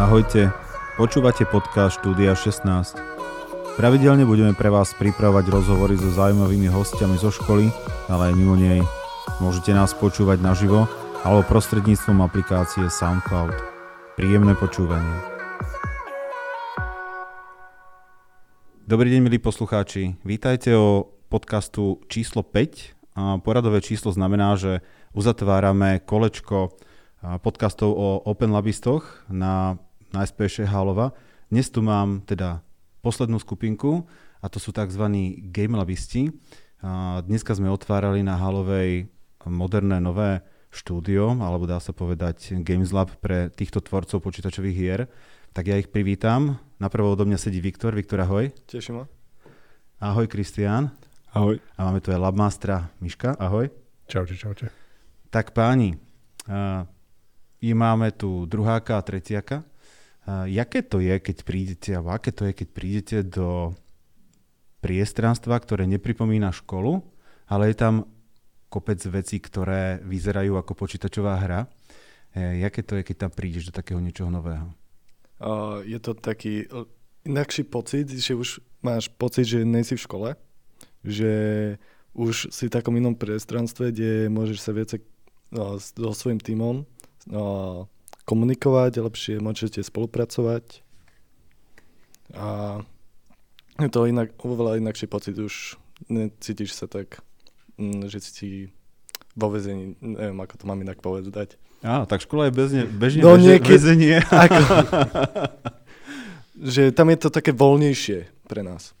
Ahojte, počúvate podcast Štúdia 16. Pravidelne budeme pre vás pripravovať rozhovory so zaujímavými hostiami zo školy, ale aj mimo nej. Môžete nás počúvať naživo alebo prostredníctvom aplikácie SoundCloud. Príjemné počúvanie. Dobrý deň, milí poslucháči. Vítajte o podcastu číslo 5. A poradové číslo znamená, že uzatvárame kolečko podcastov o Open Labistoch na, na SPŠ Hálova. Dnes tu mám teda poslednú skupinku a to sú tzv. game labisti. Dneska sme otvárali na Halovej moderné nové štúdio, alebo dá sa povedať Games Lab pre týchto tvorcov počítačových hier. Tak ja ich privítam. Napravo odo mňa sedí Viktor. Viktor, ahoj. Teším ma. Ahoj, Kristián. Ahoj. A máme tu aj Labmastra Miška. Ahoj. Čaute, čaute. Tak páni, uh, máme tu druháka a tretiaka jaké to je, keď prídete, alebo aké to je, keď prídete do priestranstva, ktoré nepripomína školu, ale je tam kopec vecí, ktoré vyzerajú ako počítačová hra. E, jaké to je, keď tam prídeš do takého niečoho nového? Uh, je to taký inakší pocit, že už máš pocit, že nejsi v škole, že už si v takom inom priestranstve, kde môžeš sa viacej no, so svojím tímom komunikovať, lepšie môžete spolupracovať. A je to inak, oveľa inakší pocit, už necítiš sa tak, mm, že si vo väzení, neviem, ako to mám inak povedať. Á, tak škola je bezne, bežne no, niekedy, väzenie. Ako, že tam je to také voľnejšie pre nás,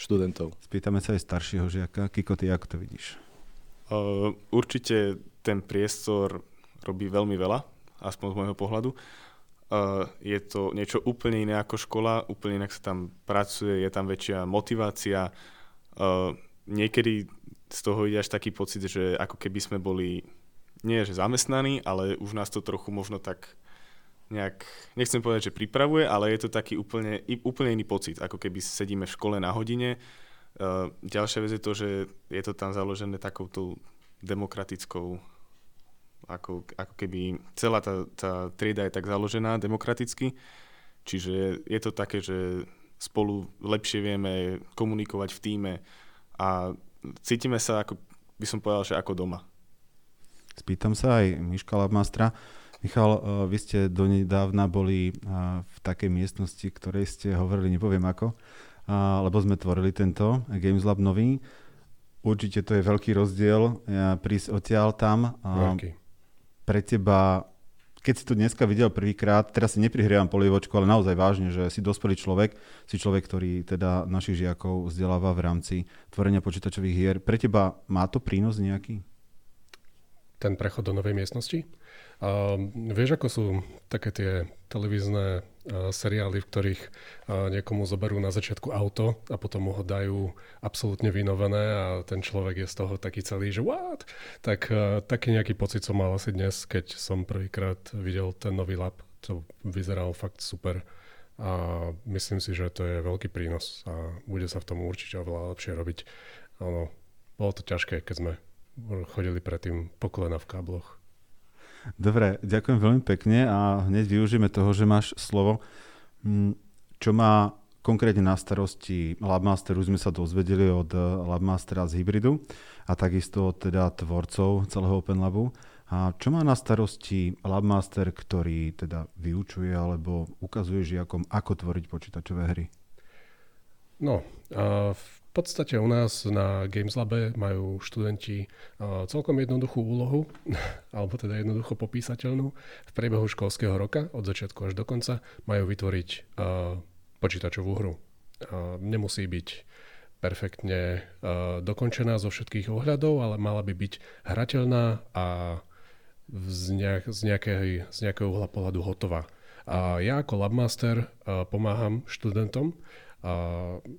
študentov. Spýtame sa aj staršieho žiaka. Kiko, ty ako to vidíš? Uh, určite ten priestor robí veľmi veľa aspoň z môjho pohľadu. Uh, je to niečo úplne iné ako škola, úplne inak sa tam pracuje, je tam väčšia motivácia. Uh, niekedy z toho ide až taký pocit, že ako keby sme boli nie že zamestnaní, ale už nás to trochu možno tak nejak, nechcem povedať, že pripravuje, ale je to taký úplne, úplne iný pocit, ako keby sedíme v škole na hodine. Uh, ďalšia vec je to, že je to tam založené takouto demokratickou ako, ako keby celá tá, tá trieda je tak založená demokraticky, čiže je to také, že spolu lepšie vieme komunikovať v týme a cítime sa, ako by som povedal, že ako doma. Spýtam sa aj Miška Labmastra. Michal, eh, vy ste donedávna boli eh, v takej miestnosti, ktorej ste hovorili, nepoviem ako, lebo sme tvorili tento Games Lab nový. Určite to je veľký rozdiel prísť odtiaľ tam. Veľký pre teba, keď si to dneska videl prvýkrát, teraz si neprihrievam polievočku, ale naozaj vážne, že si dospelý človek, si človek, ktorý teda našich žiakov vzdeláva v rámci tvorenia počítačových hier. Pre teba má to prínos nejaký? Ten prechod do novej miestnosti? Uh, vieš, ako sú také tie televízne seriály, v ktorých uh, niekomu zoberú na začiatku auto a potom mu ho dajú absolútne vynovené a ten človek je z toho taký celý, že what? Tak uh, taký nejaký pocit som mal asi dnes, keď som prvýkrát videl ten nový lab. To vyzeral fakt super a myslím si, že to je veľký prínos a bude sa v tom určite oveľa lepšie robiť. Ano, bolo to ťažké, keď sme chodili predtým po kolena v kábloch. Dobre, ďakujem veľmi pekne a hneď využijeme toho, že máš slovo. Mm, čo má konkrétne na starosti Labmaster, už sme sa dozvedeli od Labmastera z Hybridu a takisto od teda tvorcov celého Open Labu. A čo má na starosti Labmaster, ktorý teda vyučuje alebo ukazuje žiakom, ako tvoriť počítačové hry? No, v podstate u nás na Games Labe majú študenti celkom jednoduchú úlohu, alebo teda jednoducho popísateľnú. V priebehu školského roka, od začiatku až do konca, majú vytvoriť počítačovú hru. Nemusí byť perfektne dokončená zo všetkých ohľadov, ale mala by byť hrateľná a z, nejak, z, nejakej, z nejakého uhla pohľadu hotová. A ja ako Labmaster pomáham študentom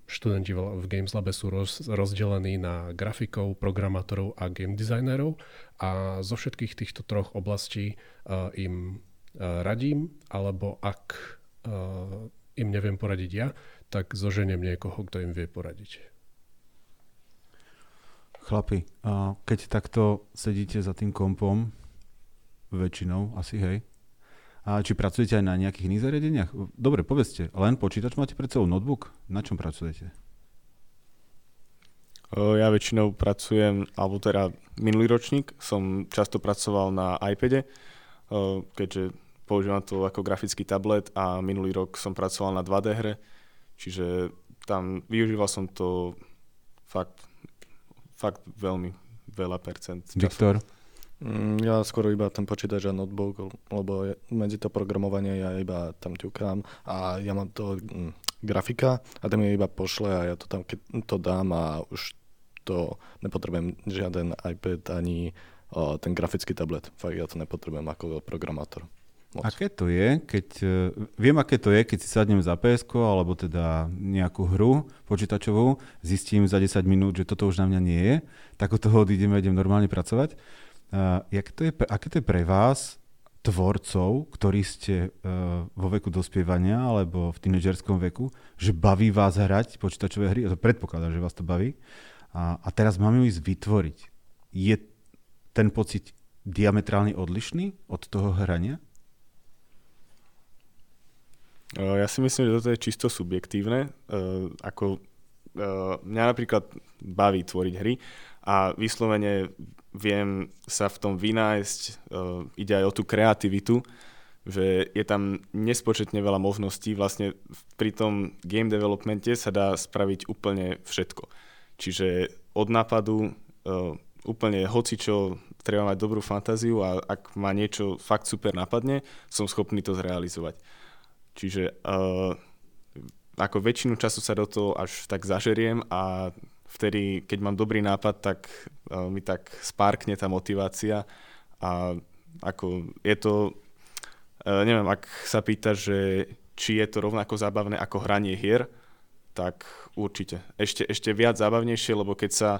študenti v Games Labe sú roz, rozdelení na grafikov, programátorov a game designerov a zo všetkých týchto troch oblastí uh, im uh, radím, alebo ak uh, im neviem poradiť ja, tak zoženiem niekoho, kto im vie poradiť. Chlapi, keď takto sedíte za tým kompom, väčšinou asi hej, A či pracujete aj na nejakých iných zariadeniach? Dobre, povedzte, len počítač máte pred sebou, notebook? Na čom pracujete? Ja väčšinou pracujem, alebo teda minulý ročník som často pracoval na iPade, keďže používam to ako grafický tablet a minulý rok som pracoval na 2D hre, čiže tam využíval som to fakt, fakt veľmi veľa percent času. Viktor? Mm, ja skoro iba ten počítač a notebook, lebo medzi to programovanie ja iba tam ťukám a ja mám to mm, grafika a ten mi iba pošle a ja to tam keď to dám a už to nepotrebujem žiaden iPad ani o, ten grafický tablet. Fakt ja to nepotrebujem ako programátor. Moc. Aké to je, keď, e, viem aké to je, keď si sadnem za PSK alebo teda nejakú hru počítačovú, zistím za 10 minút, že toto už na mňa nie je, tak od toho odídem a idem normálne pracovať. Jak to je, aké to je pre vás, tvorcov, ktorí ste uh, vo veku dospievania alebo v tínedžerskom veku, že baví vás hrať počítačové hry? Ja to predpokladám, že vás to baví. A, a teraz máme ju ísť vytvoriť. Je ten pocit diametrálne odlišný od toho hrania? Ja si myslím, že toto je čisto subjektívne. Ako mňa napríklad baví tvoriť hry a vyslovene viem sa v tom vynájsť, ide aj o tú kreativitu, že je tam nespočetne veľa možností. Vlastne pri tom game developmente sa dá spraviť úplne všetko. Čiže od nápadu úplne hocičo, treba mať dobrú fantáziu a ak ma niečo fakt super napadne, som schopný to zrealizovať. Čiže uh, ako väčšinu času sa do toho až tak zažeriem a vtedy, keď mám dobrý nápad, tak uh, mi tak spárkne tá motivácia a ako je to, uh, neviem, ak sa pýta, že či je to rovnako zábavné ako hranie hier, tak určite. Ešte, ešte viac zábavnejšie, lebo keď sa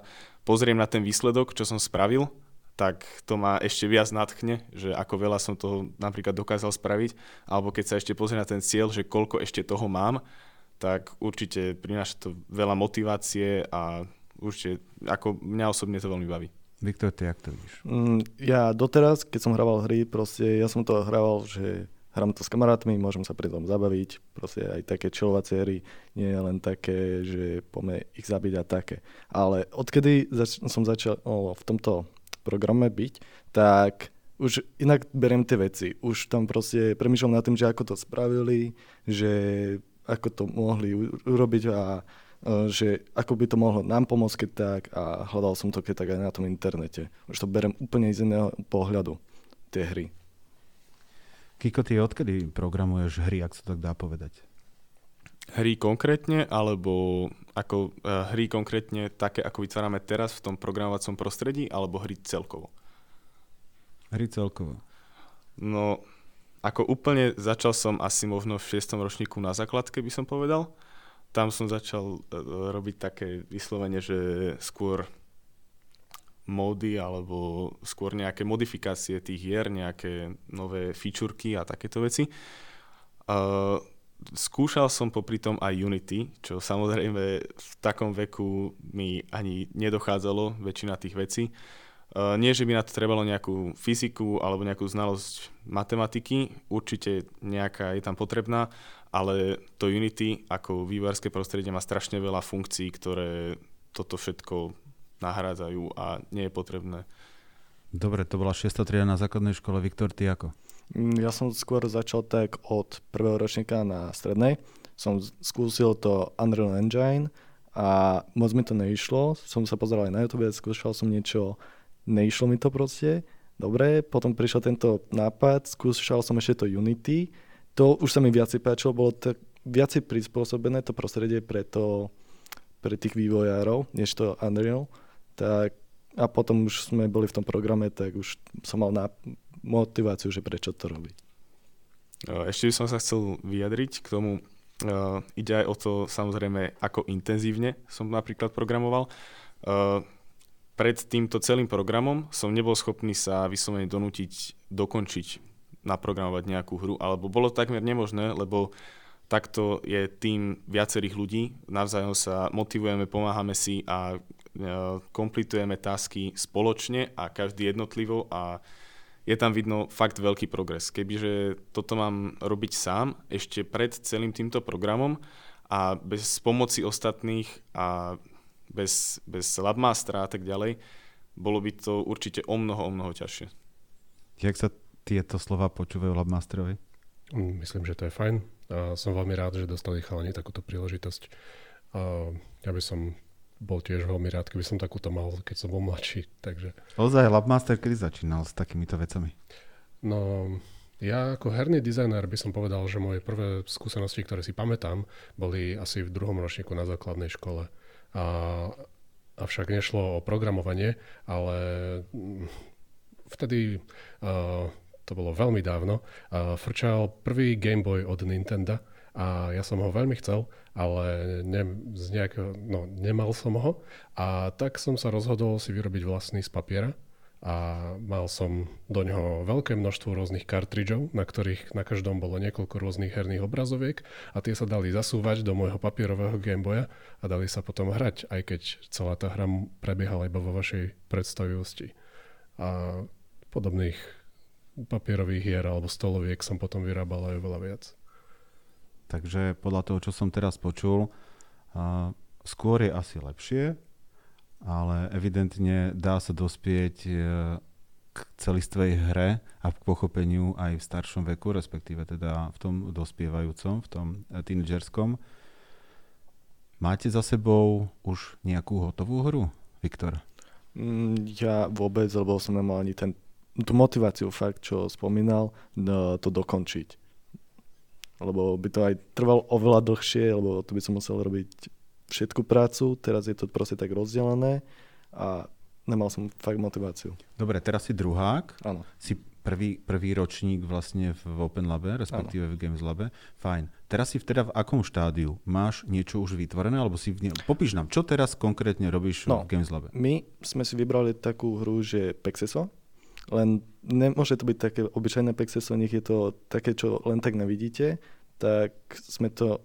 pozriem na ten výsledok, čo som spravil, tak to ma ešte viac nadchne, že ako veľa som toho napríklad dokázal spraviť, alebo keď sa ešte pozrie na ten cieľ, že koľko ešte toho mám, tak určite prináša to veľa motivácie a určite, ako mňa osobne to veľmi baví. Viktor, ty jak to vidíš? Mm, ja doteraz, keď som hrával hry, proste ja som to hrával, že hrám to s kamarátmi, môžem sa pri tom zabaviť, proste aj také chillovacie hry, nie je len také, že poďme ich zabiť a také. Ale odkedy zač- som začal o, v tomto programe byť, tak už inak beriem tie veci. Už tam proste premýšľam nad tým, že ako to spravili, že ako to mohli urobiť a že ako by to mohlo nám pomôcť, keď tak a hľadal som to keď tak aj na tom internete. Už to berem úplne z iného pohľadu, tie hry. Kiko, ty odkedy programuješ hry, ak sa tak dá povedať? Hry konkrétne, alebo ako uh, hry konkrétne také, ako vytvárame teraz v tom programovacom prostredí, alebo hry celkovo? Hry celkovo. No, ako úplne začal som asi možno v 6. ročníku na základke, by som povedal. Tam som začal uh, robiť také vyslovene, že skôr módy alebo skôr nejaké modifikácie tých hier, nejaké nové featureky a takéto veci. Uh, skúšal som popri tom aj Unity, čo samozrejme v takom veku mi ani nedochádzalo väčšina tých vecí. Uh, nie, že by na to trebalo nejakú fyziku alebo nejakú znalosť matematiky, určite nejaká je tam potrebná, ale to Unity ako vývojárske prostredie má strašne veľa funkcií, ktoré toto všetko nahrádzajú a nie je potrebné. Dobre, to bola 6. trieda na základnej škole. Viktor, ty ako? Mm, ja som skôr začal tak od prvého ročníka na strednej. Som skúsil to Unreal Engine a moc mi to neišlo. Som sa pozeral aj na YouTube, skúšal som niečo, neišlo mi to proste. Dobre, potom prišiel tento nápad, skúšal som ešte to Unity. To už sa mi viacej páčilo, bolo to viacej prispôsobené to prostredie pre, to, pre tých vývojárov, než to Unreal. Tak, a potom už sme boli v tom programe, tak už som mal na, motiváciu, že prečo to robiť. Ešte by som sa chcel vyjadriť k tomu, uh, ide aj o to samozrejme, ako intenzívne som napríklad programoval. Uh, pred týmto celým programom som nebol schopný sa vyslovene donútiť dokončiť naprogramovať nejakú hru, alebo bolo takmer nemožné, lebo takto je tým viacerých ľudí, navzájom sa motivujeme, pomáhame si a uh, komplitujeme tasky spoločne a každý jednotlivo a je tam vidno fakt veľký progres. Kebyže toto mám robiť sám ešte pred celým týmto programom a bez pomoci ostatných a bez, bez labmastera a tak ďalej, bolo by to určite o mnoho, o mnoho ťažšie. Jak sa tieto slova počúvajú labmasterovi? Mm, myslím, že to je fajn. A som veľmi rád, že dostali chalani takúto príležitosť. A ja by som bol tiež veľmi rád, keby som takúto mal, keď som bol mladší. Takže... Ozaj, Labmaster kedy začínal s takýmito vecami? No, ja ako herný dizajner by som povedal, že moje prvé skúsenosti, ktoré si pamätám, boli asi v druhom ročníku na základnej škole. A, avšak nešlo o programovanie, ale mm, vtedy uh, to bolo veľmi dávno, uh, frčal prvý Game Boy od Nintendo a ja som ho veľmi chcel, ale ne, z nejakého, no, nemal som ho a tak som sa rozhodol si vyrobiť vlastný z papiera a mal som do ňoho veľké množstvo rôznych kartridžov, na ktorých na každom bolo niekoľko rôznych herných obrazoviek a tie sa dali zasúvať do môjho papierového Gameboya a dali sa potom hrať, aj keď celá tá hra prebiehala iba vo vašej predstavivosti. A podobných papierových hier alebo stoloviek som potom vyrábal aj veľa viac. Takže podľa toho, čo som teraz počul, skôr je asi lepšie, ale evidentne dá sa dospieť uh, k celistvej hre a k pochopeniu aj v staršom veku, respektíve teda v tom dospievajúcom, v tom e, tínedžerskom. Máte za sebou už nejakú hotovú hru, Viktor? Mm, ja vôbec, lebo som nemal ani ten, tú motiváciu fakt, čo spomínal, no, to dokončiť lebo by to aj trvalo oveľa dlhšie, lebo to by som musel robiť všetku prácu, teraz je to proste tak rozdelené a nemal som fakt motiváciu. Dobre, teraz si druhák, Áno. si prvý, prvý ročník vlastne v Open Labe, respektíve v Games Labe. Fajn. Teraz si teda v akom štádiu? Máš niečo už vytvorené? Alebo si v ne... Popíš nám, čo teraz konkrétne robíš no, v Games Labe? My sme si vybrali takú hru, že Pexeso, len nemôže to byť také obyčajné Pexeso, nech je to také, čo len tak nevidíte, tak sme to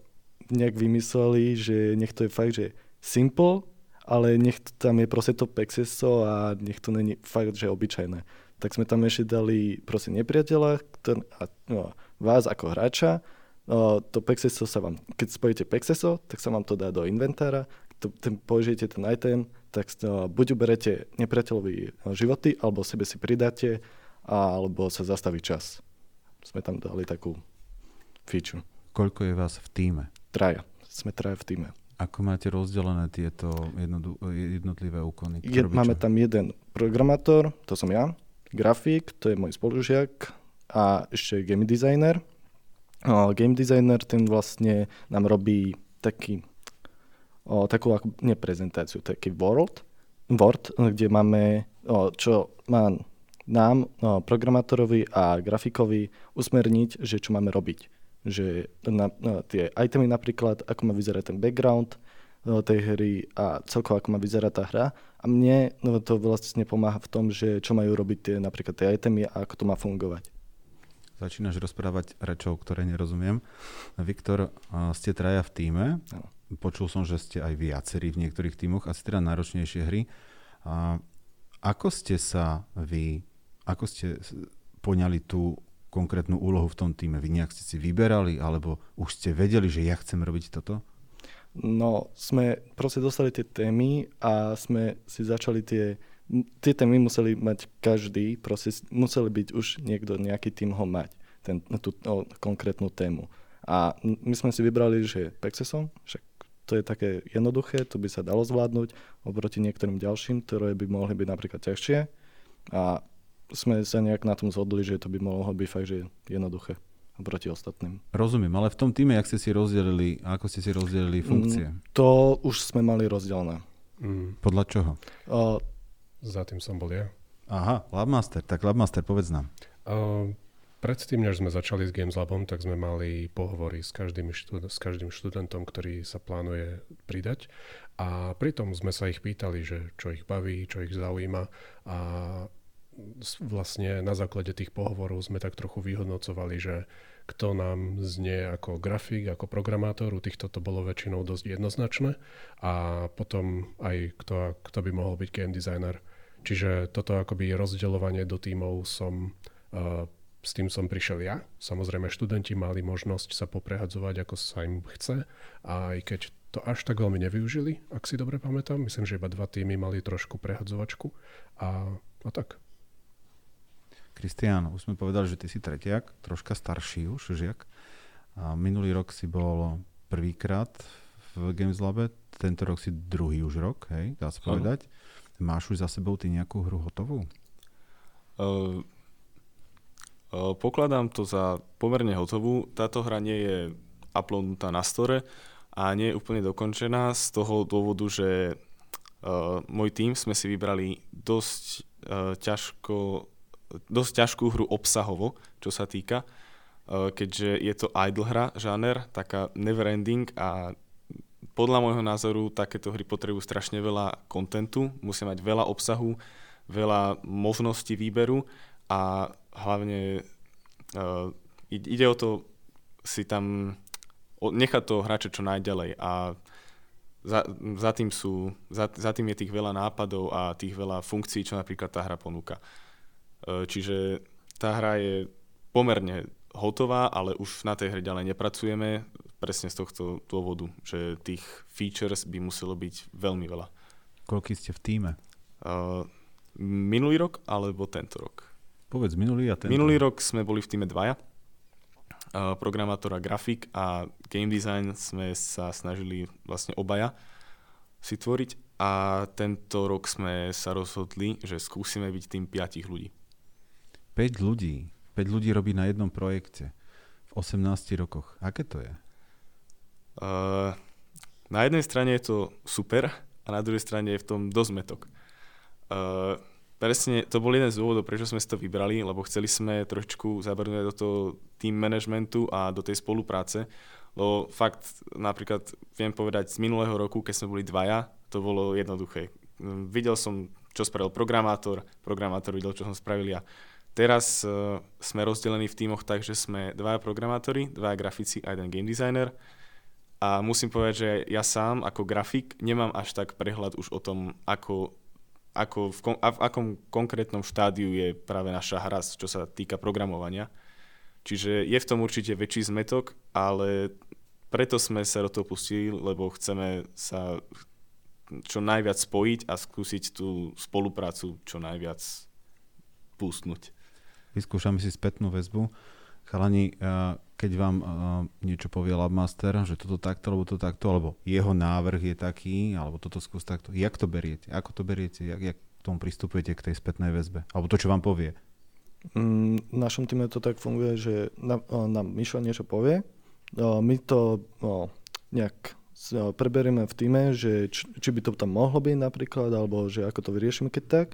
nejak vymysleli, že nech to je fakt, že simple, ale nech tam je proste to Pexeso a nech to není fakt, že obyčajné. Tak sme tam ešte dali proste nepriateľa ktorý, a no, vás ako hráča. No, to Pexeso sa vám, keď spojíte Pexeso, tak sa vám to dá do inventára, to, ten, použijete ten item, tak no, buď uberete nepriateľovi životy, alebo sebe si pridáte, alebo sa zastaví čas. Sme tam dali takú feature. Koľko je vás v týme? Traja. Sme traja v týme. Ako máte rozdelené tieto jednotlivé úkony? Je, máme tam jeden programátor, to som ja, grafik, to je môj spolužiak a ešte game designer. O, game designer ten vlastne nám robí taký, o, takú ako, nie prezentáciu, taký world, Word, kde máme, o, čo má nám, o, programátorovi a grafikovi usmerniť, že čo máme robiť že na, na tie itemy napríklad, ako má vyzerať ten background no, tej hry a celkovo ako má vyzerať tá hra. A mne no, to vlastne pomáha v tom, že čo majú robiť tie, napríklad tie itemy a ako to má fungovať. Začínaš rozprávať rečou, ktoré nerozumiem. Viktor, ste traja v týme. Ano. Počul som, že ste aj viacerí v niektorých týmoch, asi teda náročnejšie hry. A ako ste sa vy, ako ste poňali tú konkrétnu úlohu v tom týme? Vy nejak ste si vyberali, alebo už ste vedeli, že ja chcem robiť toto? No, sme proste dostali tie témy a sme si začali tie, tie témy museli mať každý, proste museli byť už niekto, nejaký tým ho mať, ten, tú no, konkrétnu tému. A my sme si vybrali, že Pexesom, však to je také jednoduché, to by sa dalo zvládnuť oproti niektorým ďalším, ktoré by mohli byť napríklad ťažšie. A sme sa nejak na tom zhodli, že to by mohlo byť fakt, že jednoduché proti ostatným. Rozumiem, ale v tom týme, jak ste si rozdelili, ako ste si rozdelili mm, funkcie? To už sme mali rozdelené. Mm. Podľa čoho? Uh, Za tým som bol ja. Aha, Labmaster, tak Labmaster, povedz nám. Uh, predtým, než sme začali s Games Labom, tak sme mali pohovory s každým, štud- s každým študentom, ktorý sa plánuje pridať. A pritom sme sa ich pýtali, že čo ich baví, čo ich zaujíma. A vlastne na základe tých pohovorov sme tak trochu vyhodnocovali, že kto nám znie ako grafik, ako programátor, u týchto to bolo väčšinou dosť jednoznačné a potom aj kto, kto by mohol byť game designer. Čiže toto akoby rozdeľovanie do tímov som s tým som prišiel ja. Samozrejme, študenti mali možnosť sa poprehadzovať, ako sa im chce. A aj keď to až tak veľmi nevyužili, ak si dobre pamätám, myslím, že iba dva týmy mali trošku prehadzovačku. A, a tak. Kristián, už sme povedali, že ty si tretiak, troška starší už žiak. A minulý rok si bol prvýkrát v Games Labe, tento rok si druhý už rok, hej, dá sa povedať. Máš už za sebou ty nejakú hru hotovú? Uh, Pokladám to za pomerne hotovú. Táto hra nie je uploadnutá na store a nie je úplne dokončená z toho dôvodu, že uh, môj tým sme si vybrali dosť uh, ťažko, dosť ťažkú hru obsahovo, čo sa týka, uh, keďže je to idle hra, žáner, taká never ending a podľa môjho názoru takéto hry potrebujú strašne veľa kontentu, musia mať veľa obsahu, veľa možností výberu a hlavne uh, ide o to si tam nechať toho hráča čo najďalej a za, za, tým sú, za, za tým je tých veľa nápadov a tých veľa funkcií, čo napríklad tá hra ponúka. Uh, čiže tá hra je pomerne hotová, ale už na tej hre ďalej nepracujeme presne z tohto dôvodu, že tých features by muselo byť veľmi veľa. Koľký ste v týme? Uh, minulý rok alebo tento rok? Povedz minulý a tento. Minulý rok sme boli v týme dvaja. Uh, programátor a grafik a game design sme sa snažili vlastne obaja si tvoriť a tento rok sme sa rozhodli, že skúsime byť tým piatich ľudí. 5 ľudí. 5 ľudí robí na jednom projekte v 18 rokoch. Aké to je? Uh, na jednej strane je to super a na druhej strane je v tom dosť metok. Uh, presne to bol jeden z dôvodov, prečo sme si to vybrali, lebo chceli sme trošičku zabrnúť do toho team managementu a do tej spolupráce, lebo fakt napríklad viem povedať z minulého roku, keď sme boli dvaja, to bolo jednoduché. Videl som, čo spravil programátor, programátor videl, čo som spravil ja. Teraz uh, sme rozdelení v tímoch tak, že sme dvaja programátori, dvaja grafici a jeden game designer. A musím povedať, že ja sám ako grafik nemám až tak prehľad už o tom, ako ako v, kom, v akom konkrétnom štádiu je práve naša hra, čo sa týka programovania. Čiže je v tom určite väčší zmetok, ale preto sme sa do toho pustili, lebo chceme sa čo najviac spojiť a skúsiť tú spoluprácu čo najviac pustnúť. Vyskúšame si spätnú väzbu. Chalani, keď vám niečo povie Labmaster, že toto takto, alebo to takto, alebo jeho návrh je taký, alebo toto skús takto, jak to beriete? Ako to beriete? Jak, jak k tomu pristupujete k tej spätnej väzbe? Alebo to, čo vám povie? Mm, v našom týme to tak funguje, že nám, nám Mišo niečo povie, my to nejak preberieme v týme, že či, či by to tam mohlo byť napríklad, alebo že ako to vyriešime keď tak,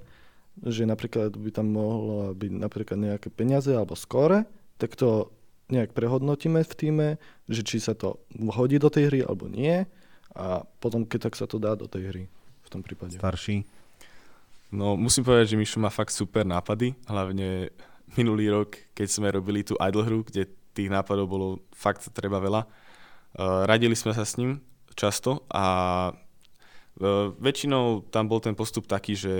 že napríklad by tam mohlo byť napríklad nejaké peniaze alebo skóre, tak to nejak prehodnotíme v týme, že či sa to hodí do tej hry alebo nie a potom keď tak sa to dá do tej hry v tom prípade. Starší? No musím povedať, že Mišo má fakt super nápady, hlavne minulý rok, keď sme robili tú idle hru, kde tých nápadov bolo fakt treba veľa. Uh, radili sme sa s ním často a väčšinou tam bol ten postup taký, že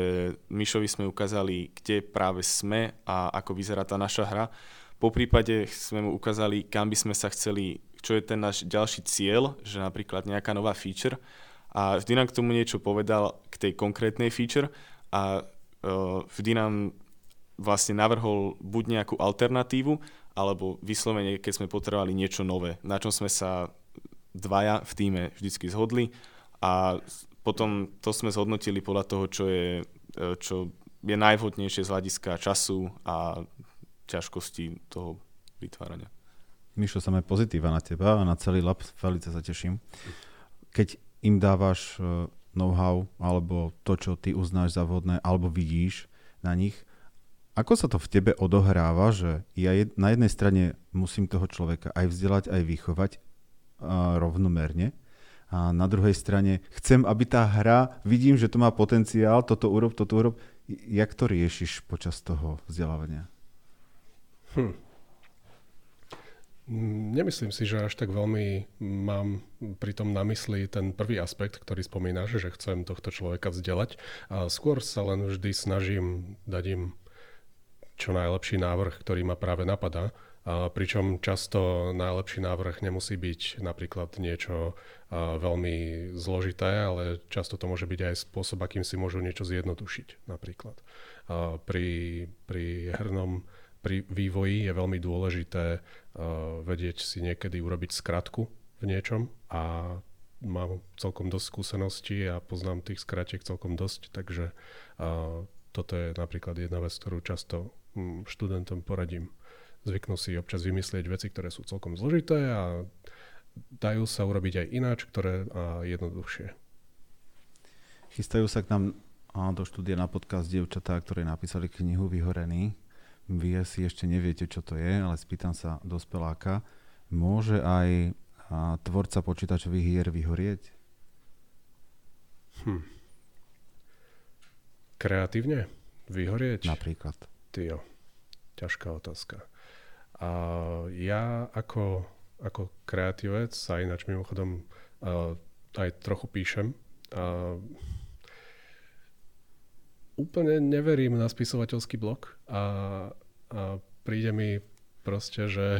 Mišovi sme ukázali, kde práve sme a ako vyzerá tá naša hra. Po prípade sme mu ukázali, kam by sme sa chceli, čo je ten náš ďalší cieľ, že napríklad nejaká nová feature. A vždy nám k tomu niečo povedal k tej konkrétnej feature. A uh, vždy nám vlastne navrhol buď nejakú alternatívu, alebo vyslovene, keď sme potrebovali niečo nové, na čom sme sa dvaja v týme vždycky zhodli. A potom to sme zhodnotili podľa toho, čo je, e, čo je najvhodnejšie z hľadiska času a ťažkosti toho vytvárania. Mišo, samé pozitíva na teba a na celý lab, veľmi sa teším. Keď im dávaš e, know-how alebo to, čo ty uznáš za vhodné, alebo vidíš na nich, ako sa to v tebe odohráva, že ja na jednej strane musím toho človeka aj vzdelať, aj vychovať rovnomerne, a na druhej strane chcem, aby tá hra, vidím, že to má potenciál, toto urob, toto urob. Jak to riešiš počas toho vzdelávania? Hm. Nemyslím si, že až tak veľmi mám pri tom na mysli ten prvý aspekt, ktorý spomínaš, že chcem tohto človeka vzdelať. A skôr sa len vždy snažím dať im čo najlepší návrh, ktorý ma práve napadá. Pričom často najlepší návrh nemusí byť napríklad niečo veľmi zložité, ale často to môže byť aj spôsob, akým si môžu niečo zjednodušiť napríklad. Pri, pri hernom pri vývoji je veľmi dôležité vedieť si niekedy urobiť skratku v niečom a mám celkom dosť skúseností a poznám tých skratiek celkom dosť, takže toto je napríklad jedna vec, ktorú často um, študentom poradím. Zvyknú si občas vymyslieť veci, ktoré sú celkom zložité a dajú sa urobiť aj ináč, ktoré a jednoduchšie. Chystajú sa k nám do štúdia na podcast dievčatá, ktoré napísali knihu Vyhorený vy si ešte neviete, čo to je, ale spýtam sa dospeláka, môže aj tvorca počítačových hier vyhorieť? Hm. Kreatívne? Vyhorieť? Napríklad. Tyjo, ťažká otázka. A ja ako, ako kreatívec, a ináč mimochodom uh, aj trochu píšem, uh, úplne neverím na spisovateľský blok a, a príde mi proste, že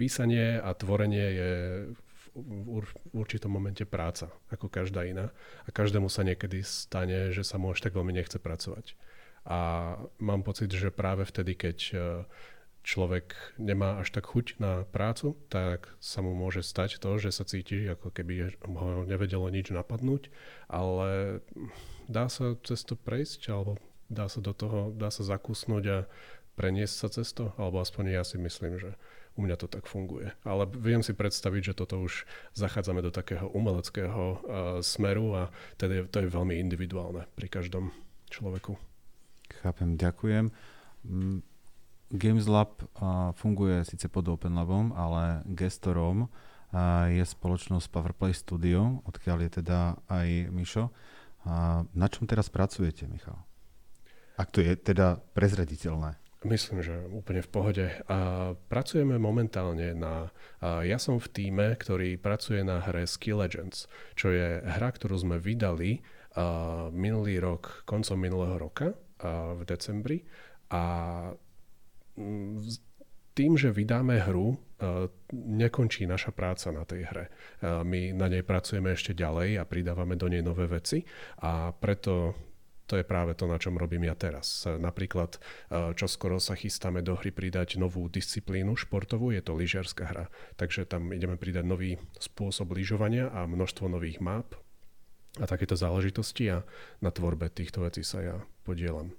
písanie a tvorenie je v určitom momente práca, ako každá iná. A každému sa niekedy stane, že sa mu až tak veľmi nechce pracovať. A mám pocit, že práve vtedy, keď človek nemá až tak chuť na prácu, tak sa mu môže stať to, že sa cíti, ako keby ho nevedelo nič napadnúť, ale dá sa cez to prejsť, alebo dá sa do toho, dá sa zakusnúť a preniesť sa cez to, alebo aspoň ja si myslím, že u mňa to tak funguje. Ale viem si predstaviť, že toto už zachádzame do takého umeleckého uh, smeru a teda to je veľmi individuálne pri každom človeku. Chápem, ďakujem. Games Lab funguje síce pod Open Labom, ale gestorom je spoločnosť Powerplay Studio, odkiaľ je teda aj Mišo. Na čom teraz pracujete, Michal? Ak to je teda prezraditeľné. Myslím, že úplne v pohode. A pracujeme momentálne na... A ja som v týme, ktorý pracuje na hre Skill Legends, čo je hra, ktorú sme vydali minulý rok, koncom minulého roka v decembri. A tým, že vydáme hru, nekončí naša práca na tej hre. My na nej pracujeme ešte ďalej a pridávame do nej nové veci a preto to je práve to, na čom robím ja teraz. Napríklad, čo skoro sa chystáme do hry pridať novú disciplínu športovú, je to lyžiarská hra. Takže tam ideme pridať nový spôsob lyžovania a množstvo nových map a takéto záležitosti a na tvorbe týchto vecí sa ja podielam.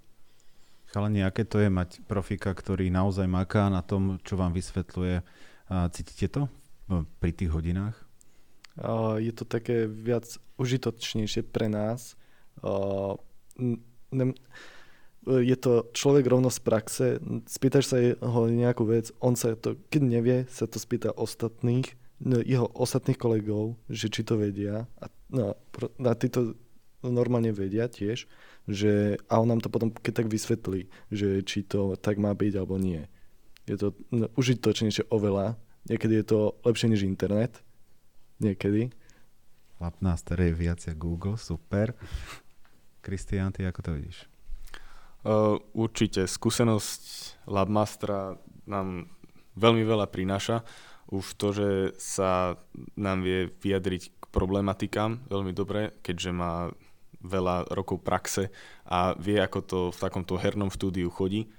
Chalani, aké to je mať profika, ktorý naozaj maká na tom, čo vám vysvetľuje Cítite to pri tých hodinách? Je to také viac užitočnejšie pre nás. Je to človek rovno z praxe, spýtaš sa ho nejakú vec, on sa to, keď nevie, sa to spýta ostatných, no, jeho ostatných kolegov, že či to vedia. A, no, a to normálne vedia tiež, že, a on nám to potom keď tak vysvetlí, že či to tak má byť alebo nie. Je to no, užitočnejšie oveľa. Niekedy je to lepšie než internet. Niekedy. Chlap staré je viac ako Google, super. Kristián, ty ako to vidíš? Uh, určite. Skúsenosť Labmastera nám veľmi veľa prináša. Už to, že sa nám vie vyjadriť k problematikám veľmi dobre, keďže má veľa rokov praxe a vie, ako to v takomto hernom štúdiu chodí.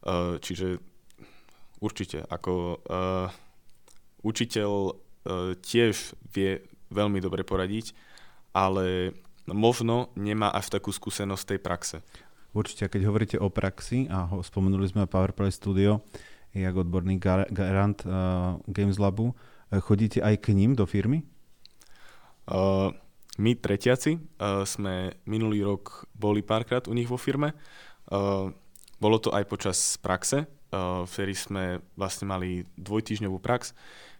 Uh, čiže Určite. Ako uh, učiteľ uh, tiež vie veľmi dobre poradiť, ale možno nemá až takú skúsenosť tej praxe. Určite, keď hovoríte o praxi, a ho, spomenuli sme PowerPlay Studio, jak odborný garant uh, Games Labu, chodíte aj k ním do firmy? Uh, my tretiaci uh, sme minulý rok boli párkrát u nich vo firme. Uh, bolo to aj počas praxe, uh, vtedy sme vlastne mali dvojtýždňovú prax,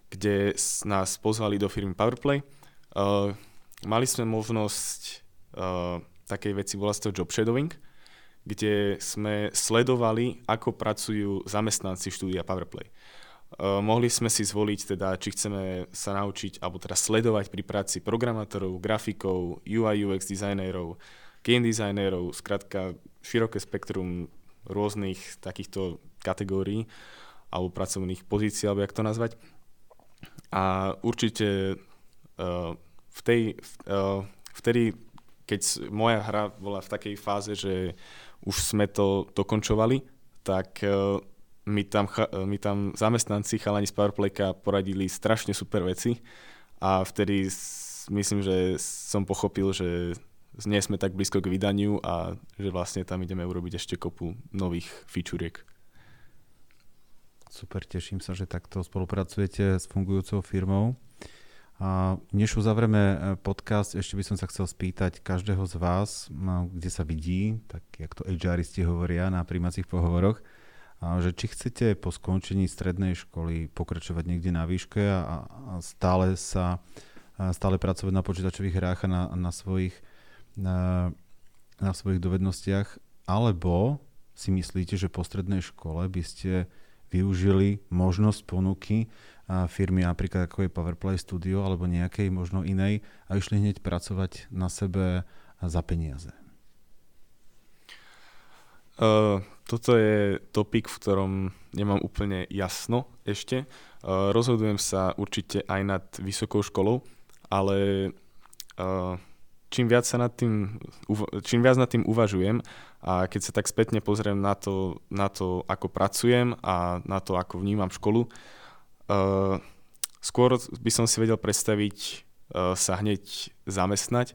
kde nás pozvali do firmy Powerplay. Uh, mali sme možnosť uh, takej veci, volá sa to job shadowing, kde sme sledovali, ako pracujú zamestnanci štúdia Powerplay. Uh, mohli sme si zvoliť teda, či chceme sa naučiť, alebo teda sledovať pri práci programátorov, grafikov, UI UX dizajnérov, game dizajnérov, skrátka široké spektrum rôznych takýchto kategórií alebo pracovných pozícií, alebo jak to nazvať. A určite uh, v tej, uh, vtedy, keď moja hra bola v takej fáze, že už sme to dokončovali, tak uh, mi tam, mi tam zamestnanci chalani z Powerplayka poradili strašne super veci a vtedy myslím, že som pochopil, že nie sme tak blízko k vydaniu a že vlastne tam ideme urobiť ešte kopu nových featuriek. Super, teším sa, že takto spolupracujete s fungujúcou firmou. A než uzavrieme e, podcast, ešte by som sa chcel spýtať každého z vás, kde sa vidí, tak jak to HRisti hovoria na príjmacích pohovoroch, že či chcete po skončení strednej školy pokračovať niekde na výške a, a stále sa stále pracovať na počítačových hrách a na, na, svojich, na, na svojich dovednostiach, alebo si myslíte, že po strednej škole by ste využili možnosť ponuky firmy napríklad ako je Powerplay Studio alebo nejakej možno inej a išli hneď pracovať na sebe za peniaze? Toto je topik, v ktorom nemám úplne jasno ešte. Uh, rozhodujem sa určite aj nad vysokou školou, ale uh, čím, viac sa nad tým, čím viac nad tým uvažujem a keď sa tak spätne pozriem na to, na to ako pracujem a na to, ako vnímam školu, uh, skôr by som si vedel predstaviť uh, sa hneď zamestnať.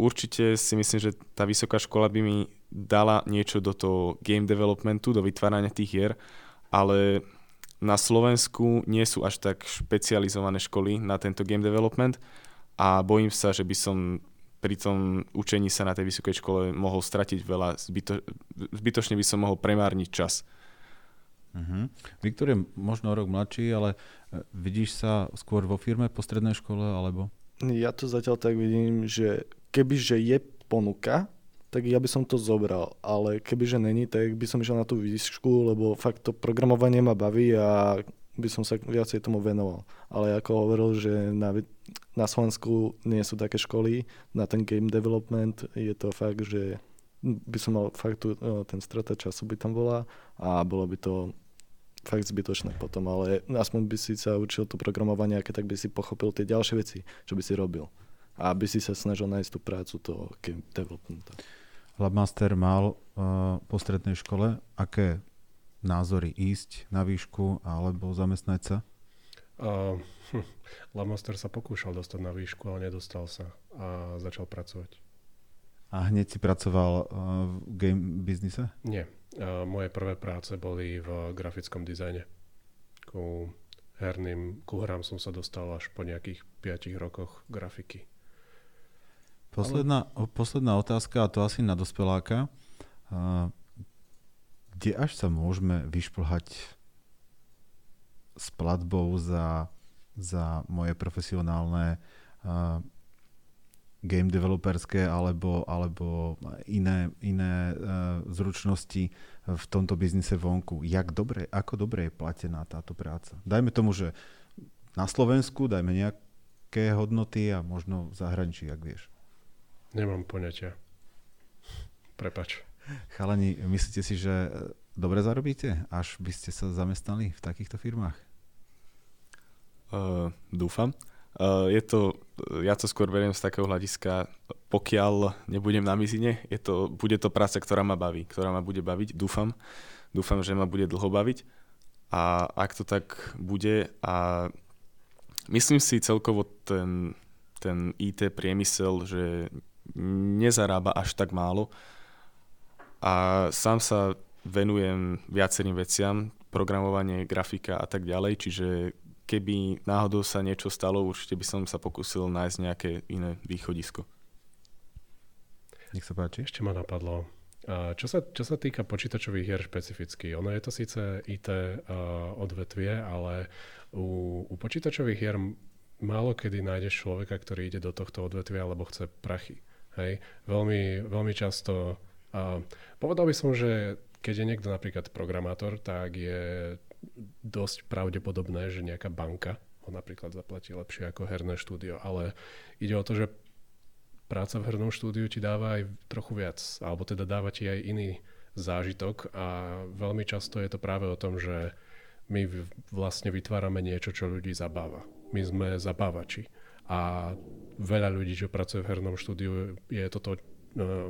Určite si myslím, že tá vysoká škola by mi dala niečo do toho game developmentu, do vytvárania tých hier, ale na Slovensku nie sú až tak špecializované školy na tento game development a bojím sa, že by som pri tom učení sa na tej vysokej škole mohol stratiť veľa, zbyto, zbytočne by som mohol premárniť čas. Uh-huh. Viktor je možno rok mladší, ale e, vidíš sa skôr vo firme po strednej škole, alebo? Ja to zatiaľ tak vidím, že kebyže je ponuka, tak ja by som to zobral. Ale kebyže není, tak by som išiel na tú výšku, lebo fakt to programovanie ma baví a by som sa viacej tomu venoval. Ale ako hovoril, že na, na Slovensku nie sú také školy na ten game development, je to fakt, že by som mal fakt tu, ten strata času by tam bola a bolo by to fakt zbytočné potom, ale aspoň by si sa učil to programovanie, aké tak by si pochopil tie ďalšie veci, čo by si robil. A by si sa snažil nájsť tú prácu toho game developmenta. Labmaster mal uh, po strednej škole, aké názory ísť na výšku alebo zamestnať sa? Uh, hm, Labmaster sa pokúšal dostať na výšku, ale nedostal sa a začal pracovať. A hneď si pracoval uh, v game biznise? Nie. Moje prvé práce boli v grafickom dizajne. Ku herným, ku hrám som sa dostal až po nejakých 5 rokoch grafiky. Posledná, posledná otázka, a to asi na dospeláka. Kde až sa môžeme vyšplhať s platbou za, za moje profesionálne game developerské alebo, alebo iné, iné uh, zručnosti v tomto biznise vonku. Jak dobre, ako dobre je platená táto práca? Dajme tomu, že na Slovensku dajme nejaké hodnoty a možno v zahraničí, ak vieš. Nemám poňatia. Prepač. Chalani, myslíte si, že dobre zarobíte, až by ste sa zamestnali v takýchto firmách? Uh, dúfam. Uh, je to, ja to skôr beriem z takého hľadiska, pokiaľ nebudem na mizine, je to, bude to práca, ktorá ma baví, ktorá ma bude baviť, dúfam. Dúfam, že ma bude dlho baviť. A ak to tak bude a myslím si celkovo ten, ten IT priemysel, že nezarába až tak málo a sám sa venujem viacerým veciam, programovanie, grafika a tak ďalej, čiže keby náhodou sa niečo stalo, určite by som sa pokúsil nájsť nejaké iné východisko. Nech sa páči. Ešte ma napadlo. Čo sa, čo sa týka počítačových hier špecificky, ono je to síce IT uh, odvetvie, ale u, u počítačových hier málo kedy nájdeš človeka, ktorý ide do tohto odvetvia, alebo chce prachy. Hej, veľmi, veľmi často. A povedal by som, že keď je niekto napríklad programátor, tak je dosť pravdepodobné, že nejaká banka ho napríklad zaplatí lepšie ako herné štúdio, ale ide o to, že práca v hernom štúdiu ti dáva aj trochu viac, alebo teda dáva ti aj iný zážitok a veľmi často je to práve o tom, že my vlastne vytvárame niečo, čo ľudí zabáva. My sme zabávači. A veľa ľudí, čo pracuje v hernom štúdiu, je, toto, eh,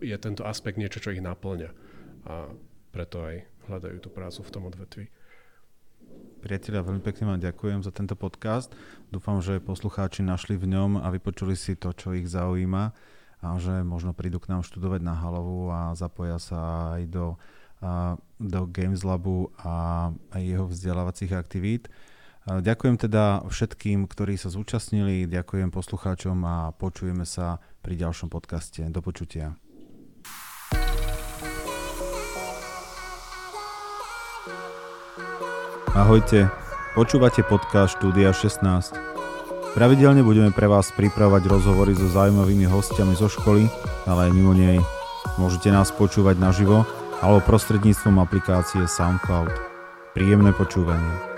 je tento aspekt niečo, čo ich naplňa. A preto aj hľadajú tú prácu v tom odvetvi. Priatelia, veľmi pekne vám ďakujem za tento podcast. Dúfam, že poslucháči našli v ňom a vypočuli si to, čo ich zaujíma a že možno prídu k nám študovať na Halovu a zapoja sa aj do, do Games Labu a jeho vzdelávacích aktivít. Ďakujem teda všetkým, ktorí sa zúčastnili, ďakujem poslucháčom a počujeme sa pri ďalšom podcaste. Do počutia. Ahojte, počúvate podcast Štúdia 16. Pravidelne budeme pre vás pripravovať rozhovory so zaujímavými hostiami zo školy, ale aj mimo nej. Môžete nás počúvať naživo alebo prostredníctvom aplikácie SoundCloud. Príjemné počúvanie.